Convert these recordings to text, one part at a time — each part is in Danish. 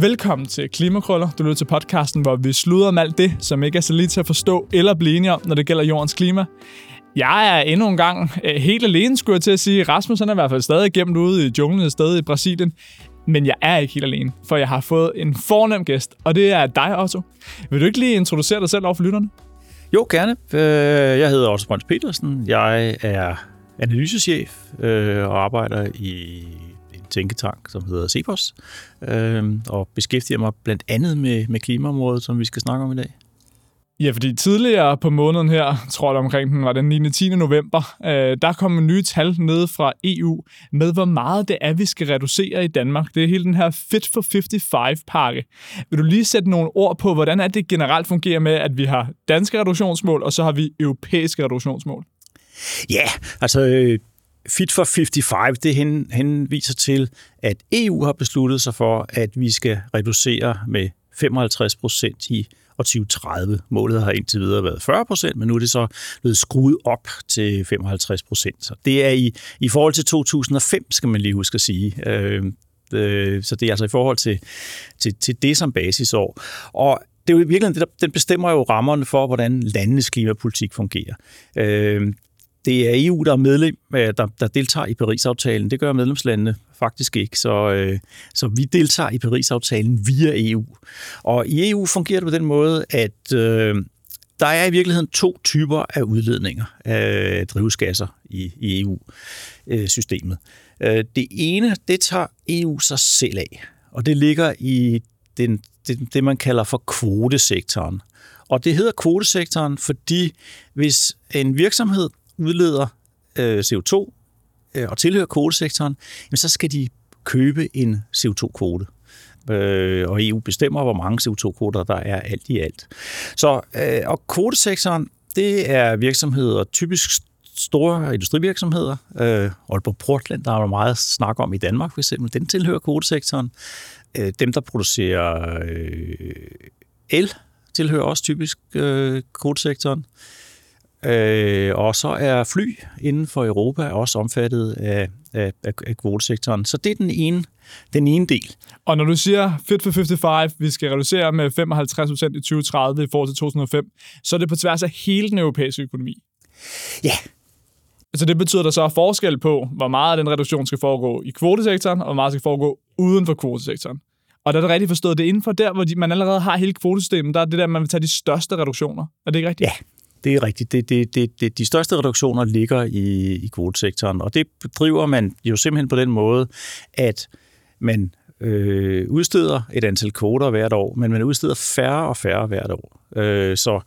Velkommen til Klimakrøller. Du lytter til podcasten, hvor vi sluder om alt det, som ikke er så lige til at forstå eller blive enige om, når det gælder jordens klima. Jeg er endnu en gang øh, helt alene, skulle jeg til at sige. Rasmus han er i hvert fald stadig gemt ude i junglen et sted i Brasilien. Men jeg er ikke helt alene, for jeg har fået en fornem gæst, og det er dig, Otto. Vil du ikke lige introducere dig selv over for lytterne? Jo, gerne. Øh, jeg hedder Otto Brøns Petersen. Jeg er analysechef øh, og arbejder i tænketank, som hedder CEPOS, og beskæftiger mig blandt andet med, med klimaområdet, som vi skal snakke om i dag. Ja, fordi tidligere på måneden her, tror jeg omkring den var den 9. 10. november, øh, der kom nye tal ned fra EU med, hvor meget det er, vi skal reducere i Danmark. Det er hele den her Fit for 55-pakke. Vil du lige sætte nogle ord på, hvordan er det generelt fungerer med, at vi har danske reduktionsmål, og så har vi europæiske reduktionsmål? Ja, altså øh, Fit for 55, det hen, henviser til, at EU har besluttet sig for, at vi skal reducere med 55 procent i og 2030. Målet har indtil videre været 40 procent, men nu er det så blevet skruet op til 55 procent. Så det er i, i forhold til 2005, skal man lige huske at sige. Øh, øh, så det er altså i forhold til, til, til det som basisår. Og det er jo virkelig, den bestemmer jo rammerne for, hvordan landenes klimapolitik fungerer. Øh, det er EU, der er medlem, øh, der, der deltager i Paris-aftalen. Det gør medlemslandene faktisk ikke. Så, øh, så vi deltager i Paris-aftalen via EU. Og i EU fungerer det på den måde, at øh, der er i virkeligheden to typer af udledninger af drivhusgasser i, i EU-systemet. Øh, øh, det ene, det tager EU sig selv af, og det ligger i den, det, det, man kalder for kvotesektoren. Og det hedder kvotesektoren, fordi hvis en virksomhed udleder øh, CO2 øh, og tilhører kvotesektoren, jamen, så skal de købe en CO2-kvote. Øh, og EU bestemmer, hvor mange CO2-kvoter der er alt i alt. Så, øh, og kvotesektoren, det er virksomheder, typisk store industrivirksomheder. Øh, Aalborg Portland, der er jo meget snak om i Danmark for eksempel, den tilhører kvotesektoren. Øh, dem, der producerer øh, el, tilhører også typisk øh, kvotesektoren. Øh, og så er fly inden for Europa også omfattet af, af, af kvotesektoren. Så det er den ene, den ene del. Og når du siger Fit for 55, vi skal reducere med 55 procent i 2030 i forhold til 2005, så er det på tværs af hele den europæiske økonomi. Ja. Så det betyder, at der så er forskel på, hvor meget af den reduktion skal foregå i kvotesektoren, og hvor meget skal foregå uden for kvotesektoren. Og der er det rigtigt forstået, det er inden for der, hvor de, man allerede har hele kvotesystemet, der er det der, man vil tage de største reduktioner. Er det ikke rigtigt? Ja, det er rigtigt. Det, det, det, det, de største reduktioner ligger i, i kvotesektoren, og det driver man jo simpelthen på den måde, at man øh, udsteder et antal kvoter hvert år, men man udsteder færre og færre hvert år. Øh, så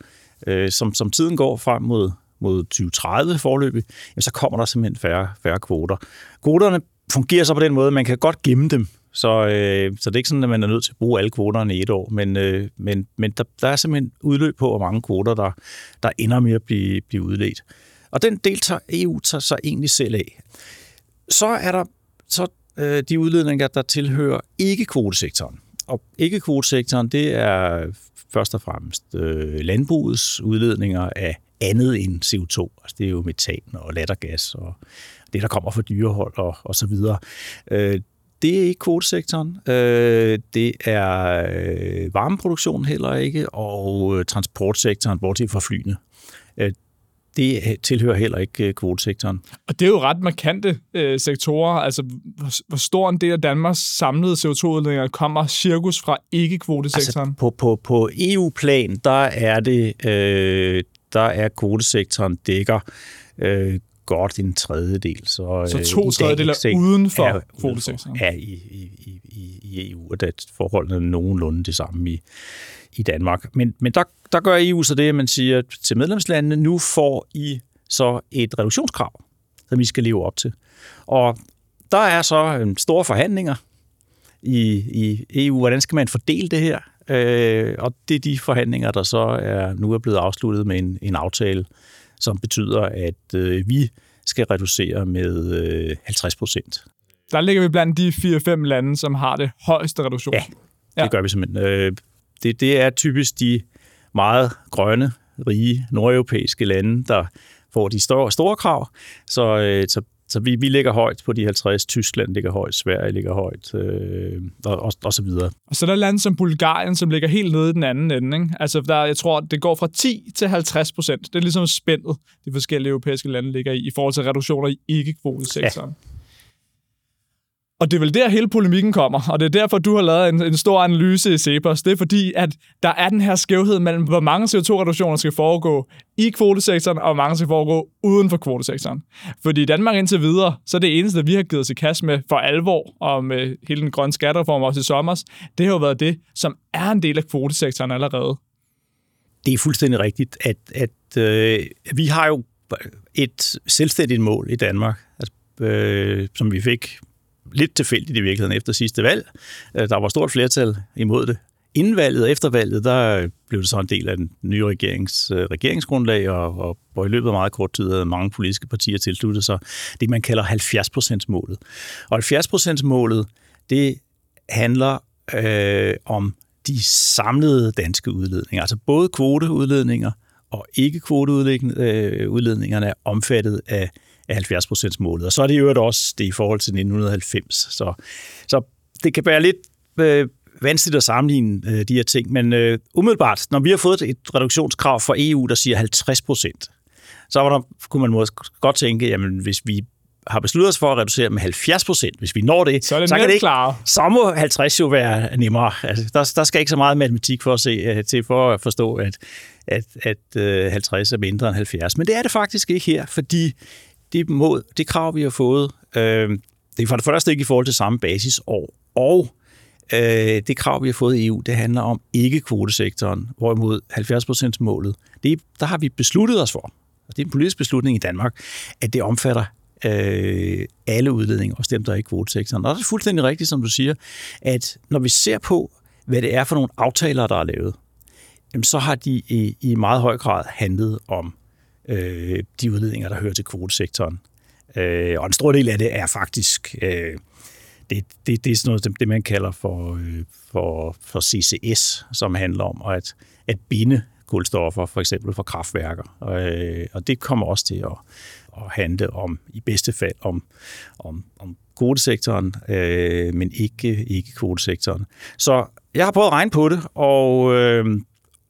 øh, som, som tiden går frem mod, mod 2030 forløbig, jamen, så kommer der simpelthen færre, færre kvoter. Kvoterne fungerer så på den måde, at man kan godt gemme dem så, øh, så det er ikke sådan, at man er nødt til at bruge alle kvoterne i et år, men, øh, men, men der, der er simpelthen udløb på, hvor mange kvoter, der, der ender med at blive, blive udledt. Og den del tager EU tager sig egentlig selv af. Så er der så øh, de udledninger, der tilhører ikke-kvotesektoren. Og ikke-kvotesektoren, det er først og fremmest øh, landbrugets udledninger af andet end CO2. Altså det er jo metan og lattergas og det, der kommer fra dyrehold og, og så videre. Øh, det er ikke kvotesektoren. Øh, det er øh, varmeproduktion heller ikke, og øh, transportsektoren, bortset fra flyene. Øh, det tilhører heller ikke øh, kvotesektoren. Og det er jo ret markante øh, sektorer. Altså, hvor, hvor stor en del af Danmarks samlede CO2-udledninger kommer cirkus fra ikke-kvotesektoren? Altså, på, på, på EU-plan, der er det, øh, der er kvotesektoren dækker øh, godt en tredjedel. Så, så to øh, tredjedeler uden for kvotesektoren? Ja, i, i, i, i EU, og det forholdene er nogenlunde det samme i, i Danmark. Men, men der, der gør EU så det, at man siger til medlemslandene, nu får I så et reduktionskrav, som I skal leve op til. Og der er så store forhandlinger i, i EU. Hvordan skal man fordele det her? Øh, og det er de forhandlinger, der så er nu er blevet afsluttet med en, en aftale, som betyder, at øh, vi skal reducere med øh, 50 procent. Der ligger vi blandt de 4-5 lande, som har det højeste reduktion. Ja, det ja. gør vi simpelthen. Øh, det, det er typisk de meget grønne, rige, nordeuropæiske lande, der får de store, store krav. Så, øh, så så vi, vi ligger højt på de 50, Tyskland ligger højt, Sverige ligger højt, øh, og, og, og så videre. Og så er der lande som Bulgarien, som ligger helt nede i den anden ende. Ikke? Altså, der, jeg tror, det går fra 10 til 50 procent. Det er ligesom spændet, de forskellige europæiske lande ligger i, i forhold til reduktioner i ikke-kvotesektoren. Ja. Og det er vel der, hele polemikken kommer, og det er derfor, du har lavet en, en stor analyse i Cepos. Det er fordi, at der er den her skævhed mellem, hvor mange CO2-reduktioner skal foregå i kvotesektoren, og hvor mange skal foregå uden for kvotesektoren. Fordi i Danmark indtil videre, så er det eneste, vi har givet os i kast med for alvor, og med hele den grønne skattereform også i sommer, det har jo været det, som er en del af kvotesektoren allerede. Det er fuldstændig rigtigt, at, at øh, vi har jo et selvstændigt mål i Danmark, altså, øh, som vi fik lidt tilfældigt i virkeligheden efter sidste valg. Øh, der var stort flertal imod det. Inden valget og efter valget, der øh, blev det så en del af den nye regerings, øh, regeringsgrundlag, og, og, og i løbet af meget kort tid havde mange politiske partier tilsluttet sig det, man kalder 70%-målet. Og 70%-målet, det handler øh, om de samlede danske udledninger, altså både kvoteudledninger og ikke-kvoteudledningerne er omfattet af af 70% målet. Og så er det jo også det i forhold til 1990. Så, så det kan være lidt øh, vanskeligt at sammenligne øh, de her ting, men øh, umiddelbart, når vi har fået et reduktionskrav fra EU, der siger 50 procent, så var der, kunne man måske godt tænke, jamen hvis vi har besluttet os for at reducere med 70 procent. Hvis vi når det, så, er det så kan det ikke, klare. så må 50 jo være nemmere. Altså, der, der skal ikke så meget matematik for at se, uh, til for at forstå, at, at, at uh, 50 er mindre end 70. Men det er det faktisk ikke her, fordi det mål, det krav, vi har fået, øh, det er for det første ikke i forhold til samme basisår, og øh, det krav, vi har fået i EU, det handler om ikke-kvotesektoren, hvorimod 70%-målet, det, der har vi besluttet os for, og det er en politisk beslutning i Danmark, at det omfatter øh, alle udledninger, også dem, der er i kvotesektoren. Og det er fuldstændig rigtigt, som du siger, at når vi ser på, hvad det er for nogle aftaler, der er lavet, så har de i, i meget høj grad handlet om øh, de udledninger, der hører til kvotesektoren. Øh, og en stor del af det er faktisk øh, det, det, det er sådan noget, det man kalder for, øh, for, for CCS, som handler om at, at binde kulstoffer, for eksempel fra kraftværker. Og, øh, og det kommer også til at, at handle om, i bedste fald, om, om, om kvotesektoren, øh, men ikke, ikke kvotesektoren. Så jeg har prøvet at regne på det, og øh,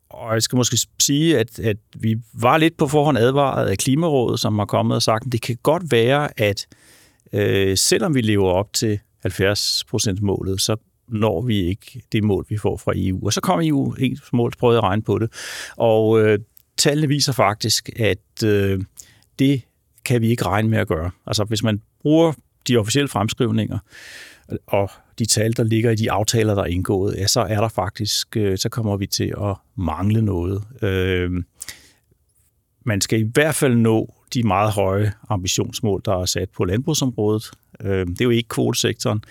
og jeg skal måske sige, at, at vi var lidt på forhånd advaret af Klimarådet, som har kommet og sagt, at det kan godt være, at øh, selvom vi lever op til 70%-målet, så når vi ikke det mål, vi får fra EU. Og så kom EU helt mål, prøvede at regne på det. Og øh, tallene viser faktisk, at øh, det kan vi ikke regne med at gøre. Altså hvis man bruger de officielle fremskrivninger, og de tal, der ligger i de aftaler, der er indgået, ja, så er der faktisk, øh, så kommer vi til at mangle noget. Øh, man skal i hvert fald nå de meget høje ambitionsmål, der er sat på landbrugsområdet. Øh, det er jo ikke kvotesektoren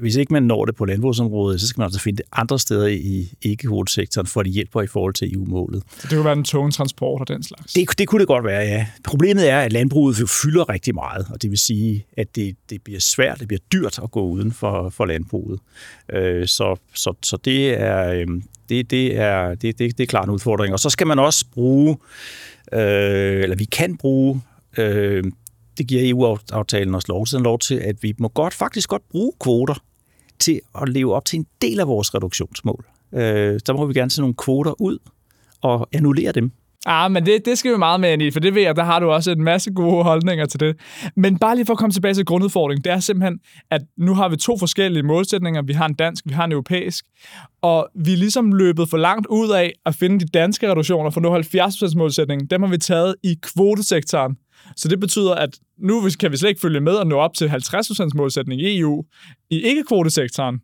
hvis ikke man når det på landbrugsområdet, så skal man altså finde det andre steder i ikke-kvotesektoren, for at det hjælper i forhold til EU-målet. Så det kunne være den tunge transport og den slags? Det, det kunne det godt være, ja. Problemet er, at landbruget fylder rigtig meget, og det vil sige, at det, det bliver svært, det bliver dyrt at gå uden for, for landbruget. Øh, så, så, så det er, øh, det, det, er, det, det, det er klart en udfordring. Og så skal man også bruge, øh, eller vi kan bruge øh, det giver EU-aftalen os lov til, lov til, at vi må godt, faktisk godt bruge kvoter til at leve op til en del af vores reduktionsmål. Øh, så må vi gerne se nogle kvoter ud og annullere dem. Ah, men det, det skal vi meget med ind i, for det ved jeg, der har du også en masse gode holdninger til det. Men bare lige for at komme tilbage til grundudfordringen, det er simpelthen, at nu har vi to forskellige målsætninger. Vi har en dansk, vi har en europæisk. Og vi er ligesom løbet for langt ud af at finde de danske reduktioner for nu 70% målsætningen. Dem har vi taget i kvotesektoren. Så det betyder, at nu kan vi slet ikke følge med og nå op til 50% målsætning i EU i ikke-kvotesektoren.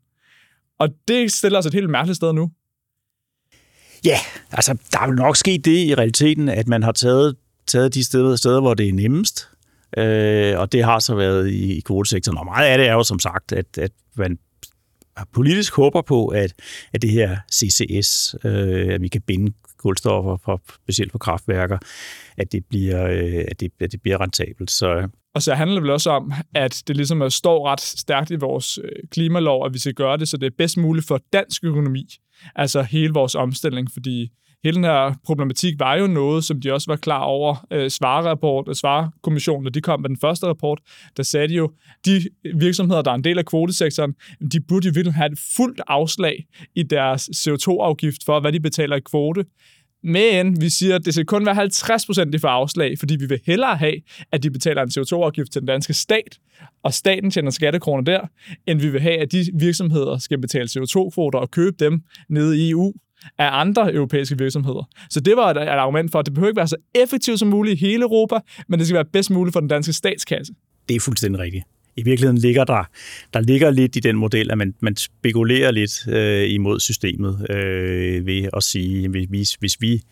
Og det stiller os et helt mærkeligt sted nu. Ja, altså der er jo nok sket det i realiteten, at man har taget, taget de steder, steder, hvor det er nemmest. Øh, og det har så været i, i kvotesektoren. Og meget af det er jo som sagt, at, at man politisk håber på, at, at det her CCS, øh, at vi kan binde kulstoffer, for, specielt for kraftværker, at det bliver, øh, at det, at det bliver rentabelt. Så, øh. og så handler det vel også om, at det ligesom står ret stærkt i vores øh, klimalov, at vi skal gøre det, så det er bedst muligt for dansk økonomi, altså hele vores omstilling, fordi hele den her problematik var jo noget, som de også var klar over. Øh, Svarerapport, Svarekommissionen, når de kom med den første rapport, der sagde de jo, de virksomheder, der er en del af kvotesektoren, de burde jo virkelig have et fuldt afslag i deres CO2-afgift for, hvad de betaler i kvote. Men vi siger, at det skal kun være 50 procent, de får afslag, fordi vi vil hellere have, at de betaler en CO2-afgift til den danske stat, og staten tjener skattekroner der, end vi vil have, at de virksomheder skal betale CO2-kvoter og købe dem nede i EU af andre europæiske virksomheder. Så det var et, et argument for, at det behøver ikke være så effektivt som muligt i hele Europa, men det skal være bedst muligt for den danske statskasse. Det er fuldstændig rigtigt i virkeligheden ligger der, der ligger lidt i den model, at man, man spekulerer lidt øh, imod systemet øh, ved at sige, hvis, hvis, vi,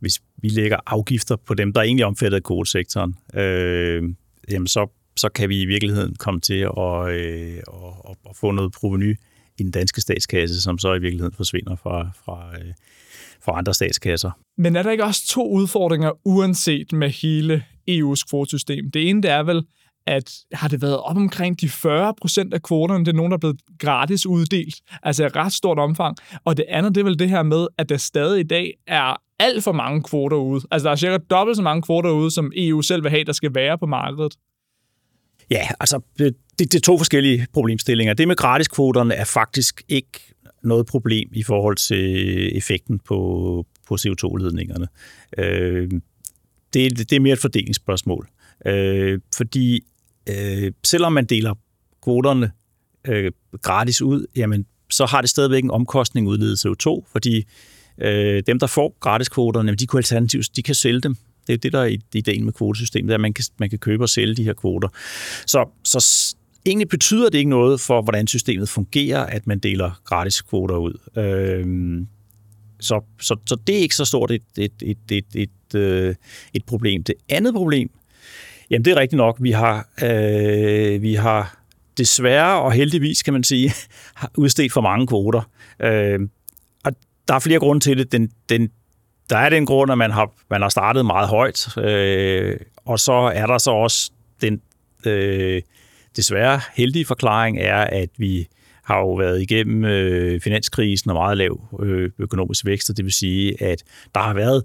hvis vi lægger afgifter på dem, der er egentlig omfattet af kodesektoren, øh, jamen så, så kan vi i virkeligheden komme til at, øh, at, at få noget proveny i den danske statskasse, som så i virkeligheden forsvinder fra, fra, øh, fra andre statskasser. Men er der ikke også to udfordringer, uanset med hele EU's kvotesystem? Det ene det er vel, at har det været op omkring de 40 procent af kvoterne, det er nogen, der er blevet gratis uddelt, altså i ret stort omfang. Og det andet, det er vel det her med, at der stadig i dag er alt for mange kvoter ude. Altså der er cirka dobbelt så mange kvoter ude, som EU selv vil have, der skal være på markedet. Ja, altså det, det er to forskellige problemstillinger. Det med gratiskvoterne er faktisk ikke noget problem i forhold til effekten på, på CO2-ledningerne. Øh, det, det er mere et fordelingsspørgsmål. Øh, fordi øh, selvom man deler kvoterne øh, gratis ud, jamen, så har det stadigvæk en omkostning udledet CO2, fordi øh, dem, der får gratis kvoterne, de kunne alternativt, de kan sælge dem. Det er det, der er ideen med kvotesystemet, at man kan, man kan købe og sælge de her kvoter. Så, så egentlig betyder det ikke noget for, hvordan systemet fungerer, at man deler gratis kvoter ud. Øh, så, så, så det er ikke så stort et, et, et, et, et, et, øh, et problem. Det andet problem, Jamen, det er rigtigt nok. Vi har, øh, vi har desværre og heldigvis, kan man sige, udstedt for mange kvoter. Øh, og der er flere grunde til det. Den, den, der er den grund, at man har, man har startet meget højt, øh, og så er der så også den øh, desværre heldige forklaring er, at vi har jo været igennem øh, finanskrisen og meget lav øh, økonomisk vækst, og det vil sige, at der har været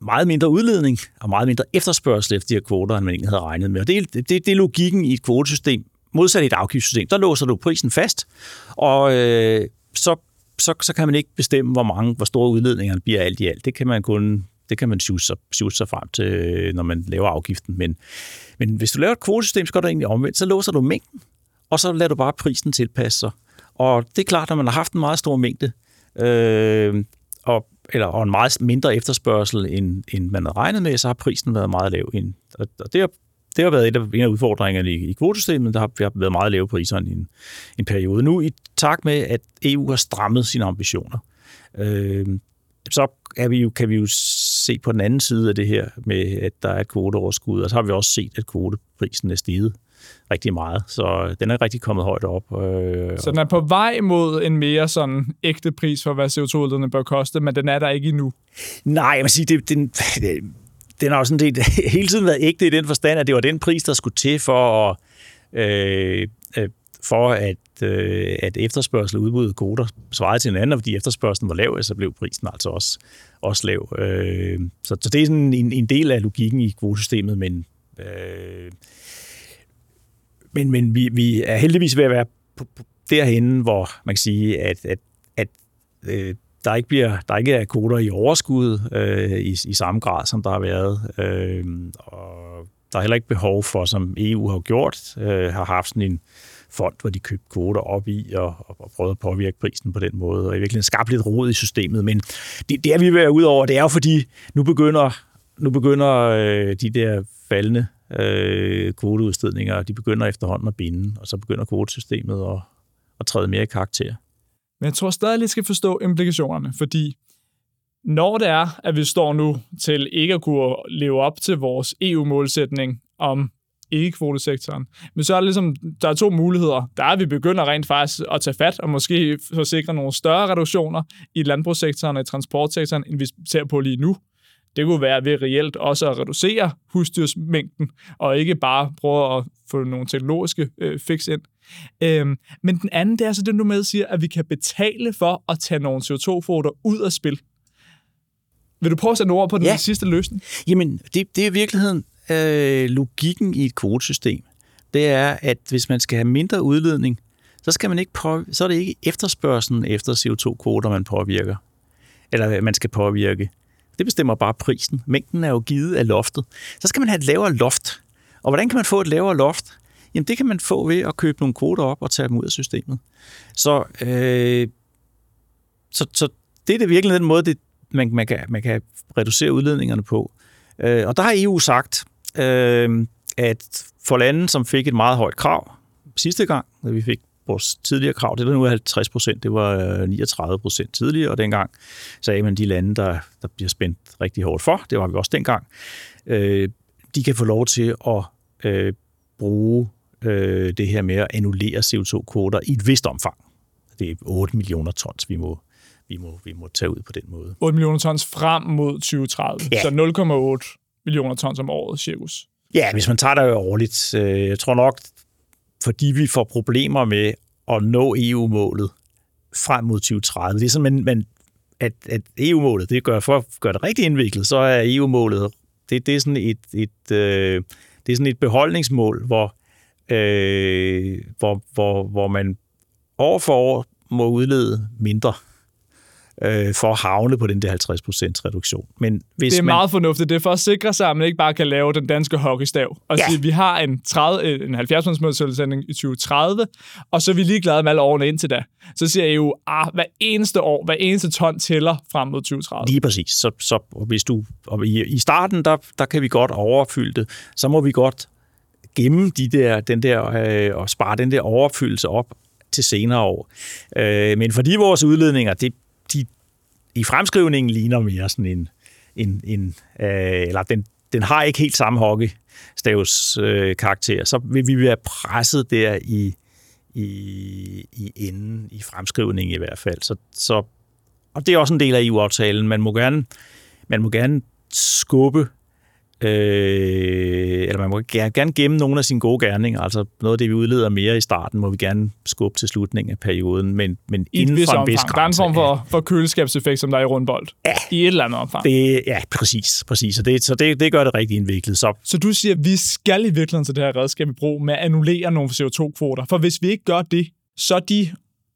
meget mindre udledning og meget mindre efterspørgsel efter de her kvoter, end man egentlig havde regnet med. Og det, det, det er logikken i et kvotesystem. Modsat i et afgiftssystem, der låser du prisen fast, og øh, så, så, så kan man ikke bestemme, hvor mange, hvor store udledningerne bliver alt i alt. Det kan man kun det kan man shoot sig, frem til, øh, når man laver afgiften. Men, men hvis du laver et kvotesystem, så går det egentlig omvendt. Så låser du mængden, og så lader du bare prisen tilpasse sig. Og det er klart, når man har haft en meget stor mængde, øh, og eller, og en meget mindre efterspørgsel, end, end man havde regnet med, så har prisen været meget lav. Og det har, det har været et af, en af udfordringerne i, i kvotesystemet. Der har, har været meget lave priser i en, en periode. Nu i takt med, at EU har strammet sine ambitioner, øh, så er vi jo, kan vi jo se på den anden side af det her med, at der er et kvoteoverskud, og så har vi også set, at kvoteprisen er steget rigtig meget. Så den er rigtig kommet højt op. Øh, så den er på vej mod en mere sådan ægte pris for, hvad CO2-udledningen bør koste, men den er der ikke endnu? Nej, jeg vil sige, det, den, den har jo sådan set hele tiden været ægte i den forstand, at det var den pris, der skulle til for at, øh, øh, for at, øh, at efterspørgsel og udbud af kvoter svarede til hinanden, og fordi efterspørgselen var lav, så blev prisen altså også, også lav. Øh, så, så det er sådan en, en del af logikken i kvotesystemet, men øh, men, men vi, vi er heldigvis ved at være på, på derhen, hvor man kan sige, at, at, at øh, der ikke bliver der ikke er kvoter i overskud øh, i, i samme grad, som der har været. Øh, og der er heller ikke behov for, som EU har gjort, øh, har haft sådan en fond, hvor de købte kvoter op i og, og prøvede at påvirke prisen på den måde, og i virkeligheden skabte lidt rod i systemet. Men det, det er vi ved at ud over, det er jo fordi, nu begynder, nu begynder øh, de der faldende øh, kvoteudstedninger, de begynder efterhånden at binde, og så begynder kvotesystemet at, at træde mere i karakter. Men jeg tror stadig, at skal forstå implikationerne, fordi når det er, at vi står nu til ikke at kunne leve op til vores EU-målsætning om ikke-kvotesektoren. Men så er der ligesom, der er to muligheder. Der er, at vi begynder rent faktisk at tage fat og måske forsikre nogle større reduktioner i landbrugssektoren og i transportsektoren, end vi ser på lige nu. Det kunne være ved reelt også at reducere husdyrsmængden, og ikke bare prøve at få nogle teknologiske øh, fix ind. Øhm, men den anden, det er så det, du med siger, at vi kan betale for at tage nogle CO2-kvoter ud af spil. Vil du prøve at sætte ord på den Ja. sidste løsning? Jamen, det, det er i virkeligheden øh, logikken i et kvotesystem. Det er, at hvis man skal have mindre udledning, så, skal man ikke på, så er det ikke efterspørgselen efter CO2-kvoter, man påvirker. Eller man skal påvirke. Det bestemmer bare prisen. Mængden er jo givet af loftet. Så skal man have et lavere loft. Og hvordan kan man få et lavere loft? Jamen, det kan man få ved at købe nogle kvoter op og tage dem ud af systemet. Så, øh, så, så det er det virkelig den måde, det, man, man, kan, man kan reducere udledningerne på. Øh, og der har EU sagt, øh, at for lande, som fik et meget højt krav sidste gang, da vi fik vores tidligere krav, det var nu 50 procent, det var øh, 39 procent tidligere, og dengang sagde man, de lande, der, der bliver spændt rigtig hårdt for, det var vi også dengang, øh, de kan få lov til at øh, bruge øh, det her med at annullere CO2-kvoter i et vist omfang. Det er 8 millioner tons, vi må, vi må, vi må tage ud på den måde. 8 millioner tons frem mod 2030. Ja. Så 0,8 millioner tons om året, cirkus. Ja, hvis man tager det årligt. Øh, jeg tror nok, fordi vi får problemer med at nå EU-målet frem mod 2030. Det er sådan, man, man, at, at EU-målet, det gør, for at gøre det rigtig indviklet, så er EU-målet, det, det er sådan et, et, øh, det er sådan et beholdningsmål, hvor, øh, hvor, hvor, hvor man år for år må udlede mindre øh, for at havne på den der 50% reduktion. Men hvis Det er man, meget fornuftigt. Det er for at sikre sig, at man ikke bare kan lave den danske hockeystav og Ja. sige, at vi har en, 30, en 70 målsætning i 2030, og så er vi ligeglade med alle årene indtil da. Så siger EU, ah, hver eneste år, hver eneste ton tæller frem mod 2030. Lige præcis. Så, så hvis du, og i, I starten, der, der kan vi godt overfylde det. Så må vi godt gemme de der, den der, øh, og spare den der overfyldelse op til senere år. Øh, men fordi vores udledninger, det, de, i fremskrivningen ligner mere sådan en, en, en øh, eller den, den har ikke helt samme hockeystavs øh, karakter, så vil vi være presset der i, i, i enden, i fremskrivningen i hvert fald. Så, så og det er også en del af EU-aftalen. Man må gerne, man må gerne skubbe, øh, eller man må gerne, gerne gemme nogle af sine gode gerninger. Altså noget af det, vi udleder mere i starten, må vi gerne skubbe til slutningen af perioden, men, men I inden for en vis omfang. Der er en grænse. form for, for køleskabseffekt, som der er i rundbold. Ja. I et eller andet omfang. Det, ja, præcis. præcis. Så, det, så det, det gør det rigtig indviklet. Så Så du siger, at vi skal i virkeligheden til det her redskab i brug med at annullere nogle CO2-kvoter. For hvis vi ikke gør det, så de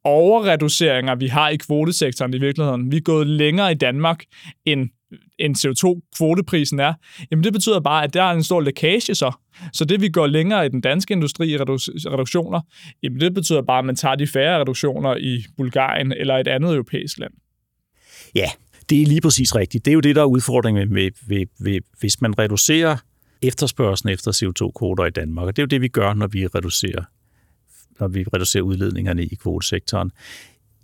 overreduceringer, vi har i kvotesektoren i virkeligheden, vi er gået længere i Danmark, end, end CO2-kvoteprisen er, jamen det betyder bare, at der er en stor lækage så. Så det, vi går længere i den danske industri i reduktioner, jamen det betyder bare, at man tager de færre reduktioner i Bulgarien eller et andet europæisk land. Ja, det er lige præcis rigtigt. Det er jo det, der er udfordringen med, med, med, med hvis man reducerer efterspørgselen efter CO2-kvoter i Danmark, og det er jo det, vi gør, når vi reducerer, når vi reducerer udledningerne i kvotesektoren,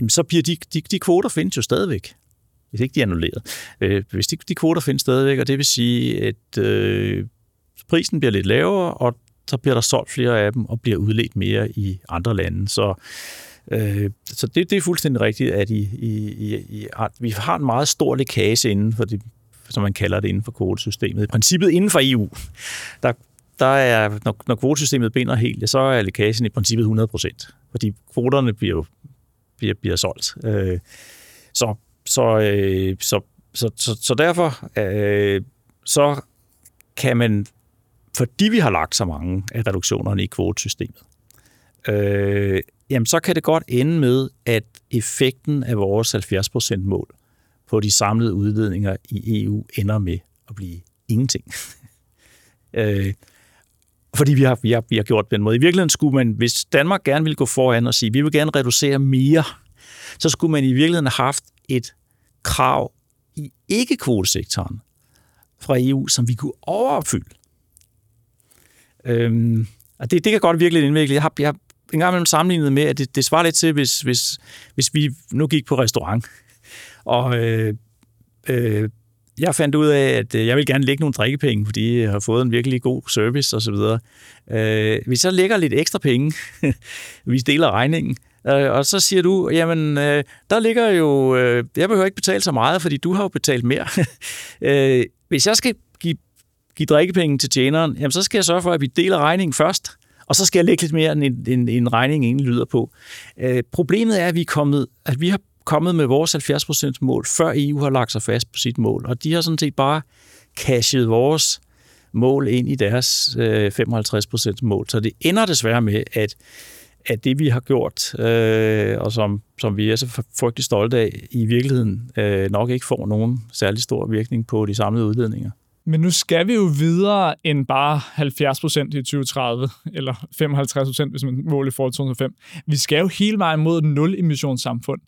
jamen så bliver de, de, de kvoter findes jo stadigvæk, hvis ikke de er annulleret. Øh, hvis de, de kvoter findes stadigvæk, og det vil sige, at øh, prisen bliver lidt lavere, og så bliver der solgt flere af dem, og bliver udledt mere i andre lande. Så Øh, så det, det er fuldstændig rigtigt, at i, i, i, i, vi har en meget stor lækage inden for det, som man kalder det inden for kvotesystemet. I princippet inden for EU, der, der er, når, når kvotesystemet binder helt, så er lækagen i princippet 100 procent, fordi kvoterne bliver bliver, bliver solgt. Øh, så, så, øh, så, så, så, så derfor øh, så kan man, fordi vi har lagt så mange af reduktionerne i kvotesystemet, øh, jamen så kan det godt ende med, at effekten af vores 70%-mål på de samlede udledninger i EU ender med at blive ingenting. øh, fordi vi har, vi, har, vi har gjort det på den måde. I virkeligheden skulle man, hvis Danmark gerne ville gå foran og sige, vi vil gerne reducere mere, så skulle man i virkeligheden have haft et krav i ikke-kvotesektoren fra EU, som vi kunne overopfylde. Øhm, og det, det kan godt virkelig indvikle. Jeg har, jeg har en gang imellem sammenlignet med, at det, det svarer lidt til, hvis, hvis, hvis vi nu gik på restaurant, og øh, øh, jeg fandt ud af, at øh, jeg vil gerne lægge nogle drikkepenge, fordi jeg har fået en virkelig god service osv. Øh, hvis jeg lægger lidt ekstra penge, vi deler regningen, øh, og så siger du, jamen, øh, der ligger jo, øh, jeg behøver ikke betale så meget, fordi du har jo betalt mere. øh, hvis jeg skal give, give drikkepenge til tjeneren, jamen, så skal jeg sørge for, at vi deler regningen først, og så skal jeg lægge lidt mere, end en, en, en regning egentlig lyder på. Øh, problemet er, at vi er kommet, at vi har kommet med vores 70% mål, før EU har lagt sig fast på sit mål. Og de har sådan set bare cashet vores mål ind i deres øh, 55% mål. Så det ender desværre med, at, at det vi har gjort, øh, og som, som vi er så frygtelig stolte af, i virkeligheden øh, nok ikke får nogen særlig stor virkning på de samlede udledninger. Men nu skal vi jo videre end bare 70 procent i 2030, eller 55 procent, hvis man måler i forhold til 2005. Vi skal jo hele vejen mod et nul-emissionssamfund.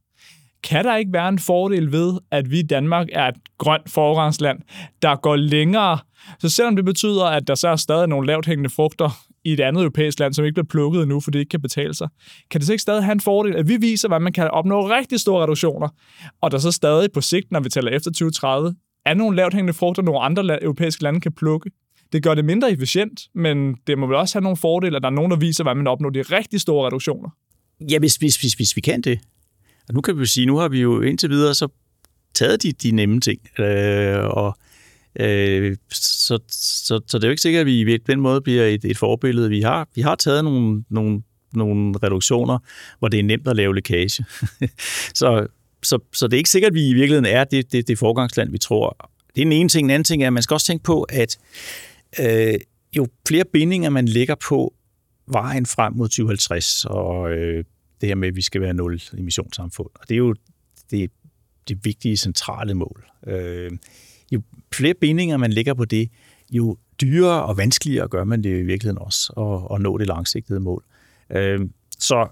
Kan der ikke være en fordel ved, at vi i Danmark er et grønt foregangsland, der går længere? Så selvom det betyder, at der så er stadig nogle lavt hængende frugter i et andet europæisk land, som ikke bliver plukket endnu, fordi det ikke kan betale sig, kan det så ikke stadig have en fordel, at vi viser, hvordan man kan opnå rigtig store reduktioner, og der så stadig på sigt, når vi tæller efter 2030, er nogle lavt hængende frugter, nogle andre europæiske lande kan plukke. Det gør det mindre efficient, men det må vel også have nogle fordele, at der er nogen, der viser, hvordan man opnår de rigtig store reduktioner. Ja, hvis, hvis, hvis, hvis vi kan det. Og nu kan vi jo sige, nu har vi jo indtil videre så taget de, de nemme ting. Øh, og øh, så, så, så det er jo ikke sikkert, at vi på den måde bliver et, et forbillede. Vi har, vi har taget nogle, nogle, nogle reduktioner, hvor det er nemt at lave lækage. så, så, så det er ikke sikkert, at vi i virkeligheden er det, det, det forgangsland, vi tror. Det er den ene ting. Den anden ting er, at man skal også tænke på, at øh, jo flere bindinger man lægger på vejen frem mod 2050, og øh, det her med, at vi skal være nul emissionssamfund. Og det er jo det, det vigtige centrale mål. Øh, jo flere bindinger man lægger på det, jo dyrere og vanskeligere gør man det i virkeligheden også at, at nå det langsigtede mål. Øh, så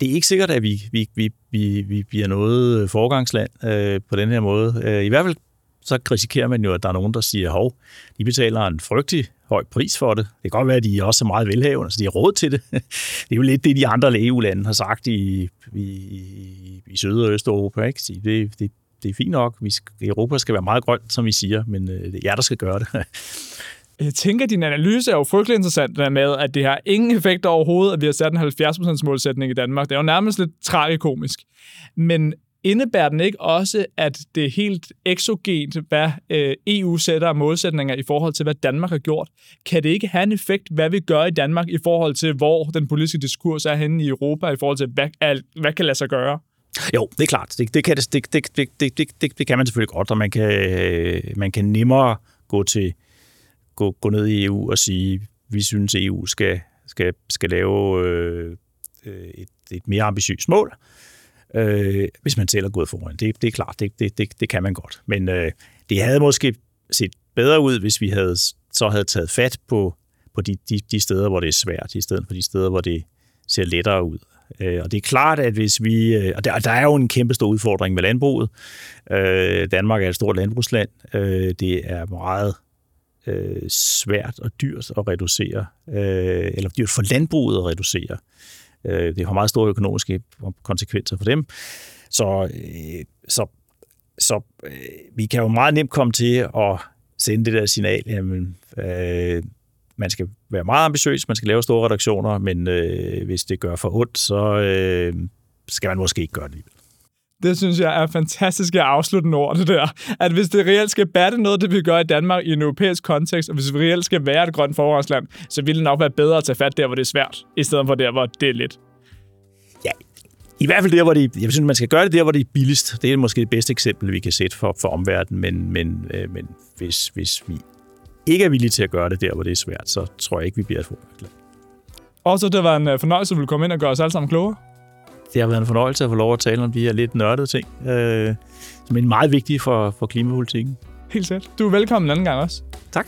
det er ikke sikkert, at vi, vi, vi, vi, vi bliver noget forgangsland øh, på den her måde. Øh, I hvert fald så risikerer man jo, at der er nogen, der siger, hov, de betaler en frygtelig høj pris for det. Det kan godt være, at de er også er meget velhavende, så de har råd til det. Det er jo lidt det, de andre EU-lande har sagt i, i, i Syd- og Østeuropa. Ikke? Det, det, det er fint nok. Vi skal, Europa skal være meget grønt, som vi siger, men øh, det er jer, der skal gøre det. Jeg tænker, at din analyse er jo frygtelig interessant der med, at det har ingen effekt overhovedet, at vi har sat en 70% målsætning i Danmark. Det er jo nærmest lidt tragikomisk. Men indebærer den ikke også, at det er helt exogent, hvad øh, EU sætter af målsætninger i forhold til, hvad Danmark har gjort? Kan det ikke have en effekt, hvad vi gør i Danmark i forhold til, hvor den politiske diskurs er henne i Europa, i forhold til, hvad, hvad kan lade sig gøre? Jo, det er klart. Det, det, kan, det, det, det, det, det, det, det kan man selvfølgelig godt, og man kan, man kan nemmere gå til gå, gå ned i EU og sige, vi synes, EU skal, skal, skal lave øh, øh, et, et mere ambitiøst mål, øh, øh, hvis man selv er gået foran. Det, det er klart, det, det, det, det kan man godt. Men øh, det havde måske set bedre ud, hvis vi havde, så havde taget fat på, på de, de, de steder, hvor det er svært, i stedet for de steder, hvor det ser lettere ud. Øh, og det er klart, at hvis vi... Øh, og der, der er jo en kæmpe stor udfordring med landbruget. Øh, Danmark er et stort landbrugsland. Øh, det er meget øh, svært og dyrt at reducere, øh, eller dyrt for landbruget at reducere. Øh, det har meget store økonomiske konsekvenser for dem. Så, øh, så, så øh, vi kan jo meget nemt komme til at sende det der signal, jamen, man skal være meget ambitiøs, man skal lave store reduktioner, men øh, hvis det gør for ondt, så øh, skal man måske ikke gøre det alligevel. Det synes jeg er fantastiske afsluttende ord, det der. At hvis det reelt skal batte noget, det vi gør i Danmark i en europæisk kontekst, og hvis vi reelt skal være et grønt forholdsland, så vil det nok være bedre at tage fat der, hvor det er svært, i stedet for der, hvor det er lidt. Ja, i hvert fald der, hvor det, jeg synes, man skal gøre det der, hvor det er billigst. Det er måske det bedste eksempel, vi kan sætte for, for omverdenen, men, men, øh, men hvis, hvis vi ikke er villige til at gøre det der, hvor det er svært, så tror jeg ikke, vi bliver et fodboldland. Og så det var en øh, fornøjelse, at du komme ind og gøre os alle sammen klogere. Det har været en fornøjelse at få lov at tale om de her lidt nørdede ting, øh, som er meget vigtige for, for klimapolitikken. Helt sæt. Du er velkommen en anden gang også. Tak.